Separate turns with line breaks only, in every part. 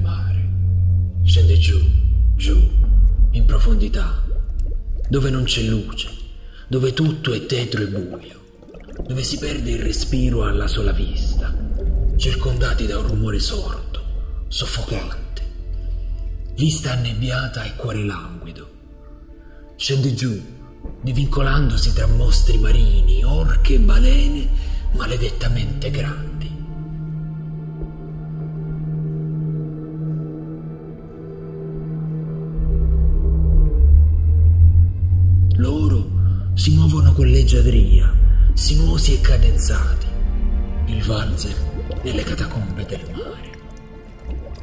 mare. Scende giù, giù, in profondità, dove non c'è luce, dove tutto è tetro e buio, dove si perde il respiro alla sola vista, circondati da un rumore sordo, soffocante, vista annebbiata e cuore languido. Scende giù, divincolandosi tra mostri marini, orche e balene maledettamente grandi. Si muovono con leggiadria, sinuosi e cadenzati, il valzer nelle catacombe del mare.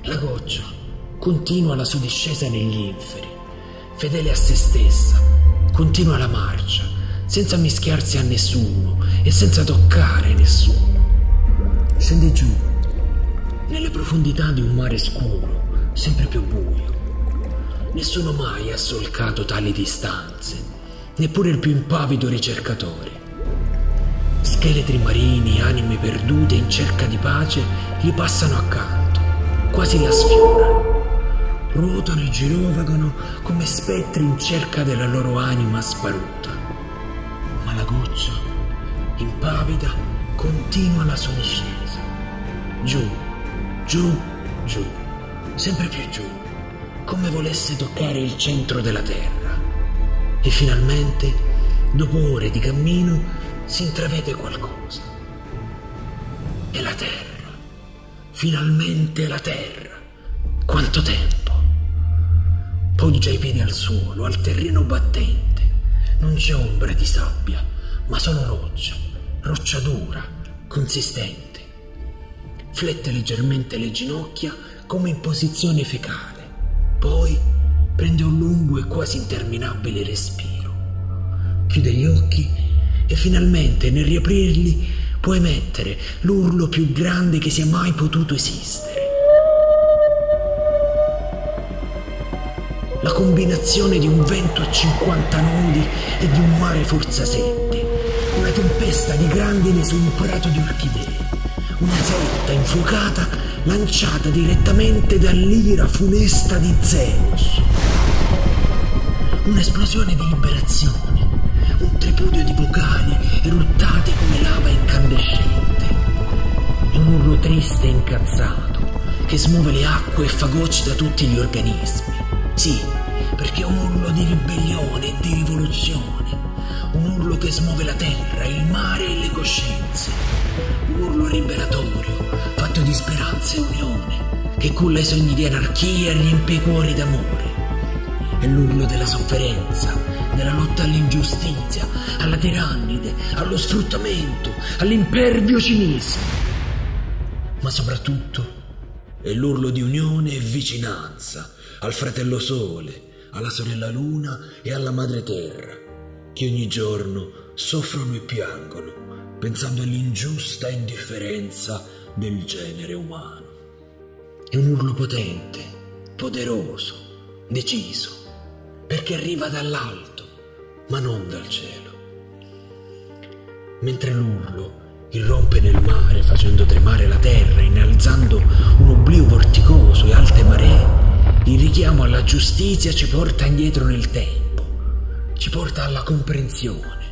La goccia continua la sua discesa negli inferi, fedele a se stessa, continua la marcia, senza mischiarsi a nessuno e senza toccare nessuno. Scende giù, nelle profondità di un mare scuro, sempre più buio. Nessuno mai ha solcato tali distanze, neppure il più impavido ricercatore. Scheletri marini, anime perdute in cerca di pace, gli passano accanto, quasi la sfiorano. Ruotano e girovagano come spettri in cerca della loro anima sparuta. Ma la goccia, impavida, continua la sua discesa. Giù, giù, giù, sempre più giù, come volesse toccare il centro della terra. E finalmente, dopo ore di cammino, si intravede qualcosa. È la terra. Finalmente la terra. Quanto tempo. Poggia i piedi al suolo, al terreno battente. Non c'è ombra di sabbia, ma solo roccia, roccia dura, consistente. Flette leggermente le ginocchia come in posizione fecale. Poi prende un lungo e quasi interminabile respiro. Chiude gli occhi e finalmente nel riaprirli può emettere l'urlo più grande che sia mai potuto esistere. La combinazione di un vento a 50 nodi e di un mare forza 7. Una tempesta di grandine su un prato di orchidee. Una setta infuocata lanciata direttamente dall'ira funesta di Zeus. Un'esplosione di liberazione. Un tripudio di vocali eruttate come lava incandescente. Un urlo triste e incazzato che smuove le acque e fagocita tutti gli organismi. Sì, perché è un urlo di ribellione e di rivoluzione, un urlo che smuove la terra, il mare e le coscienze, un urlo liberatorio, fatto di speranza e unione, che culla i sogni di anarchia e riempie i cuori d'amore. È l'urlo della sofferenza, della lotta all'ingiustizia, alla tirannide, allo sfruttamento, all'impervio cinismo. Ma soprattutto è l'urlo di unione e vicinanza al fratello sole, alla sorella luna e alla madre terra, che ogni giorno soffrono e piangono, pensando all'ingiusta indifferenza del genere umano. È un urlo potente, poderoso, deciso, perché arriva dall'alto, ma non dal cielo. Mentre l'urlo irrompe nel mare facendo tremare la terra, innalzando un oblio vorticoso e alte maree, il richiamo alla giustizia ci porta indietro nel tempo, ci porta alla comprensione.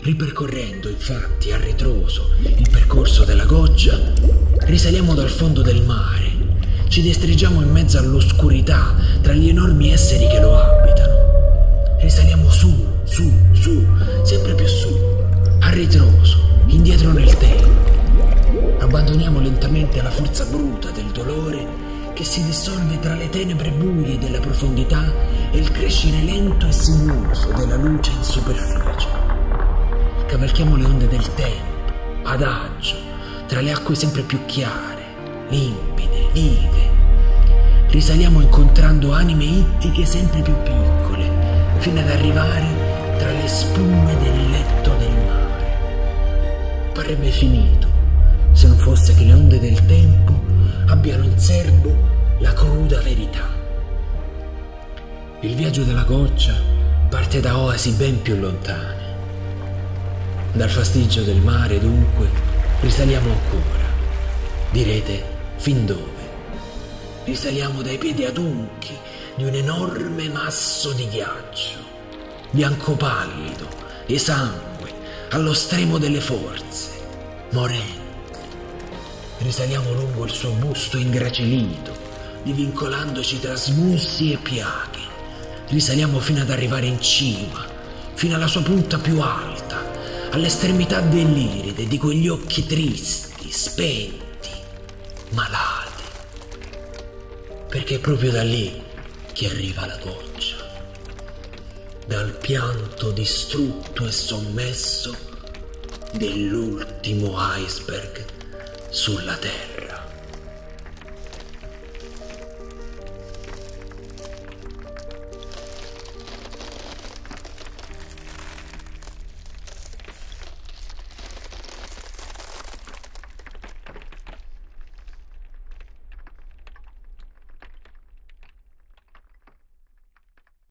Ripercorrendo infatti a ritroso il percorso della goccia, risaliamo dal fondo del mare, ci destreggiamo in mezzo all'oscurità tra gli enormi esseri che lo abitano. Risaliamo su, su, su, sempre più su, a ritroso, indietro nel tempo. Abbandoniamo lentamente la forza bruta del dolore che si dissolve tra le tenebre buie della profondità e il crescere lento e sinuoso della luce in superficie. Cavalchiamo le onde del tempo, adagio, tra le acque sempre più chiare, limpide, vive. Risaliamo incontrando anime ittiche sempre più piccole, fino ad arrivare tra le spume del letto del mare. Parrebbe finito se non fosse che le onde del tempo abbiano in serbo la cruda verità. Il viaggio della goccia parte da oasi ben più lontane. Dal fastigio del mare, dunque, risaliamo ancora. Direte, fin dove? risaliamo dai piedi adunchi di un enorme masso di ghiaccio, bianco pallido, esangue, allo stremo delle forze, morente. Risaliamo lungo il suo busto ingracilito, divincolandoci tra smussi e piaghe. Risaliamo fino ad arrivare in cima, fino alla sua punta più alta, all'estremità dell'iride di quegli occhi tristi, spenti, malati. Perché è proprio da lì che arriva la goccia, dal pianto distrutto e sommesso dell'ultimo iceberg sulla Terra.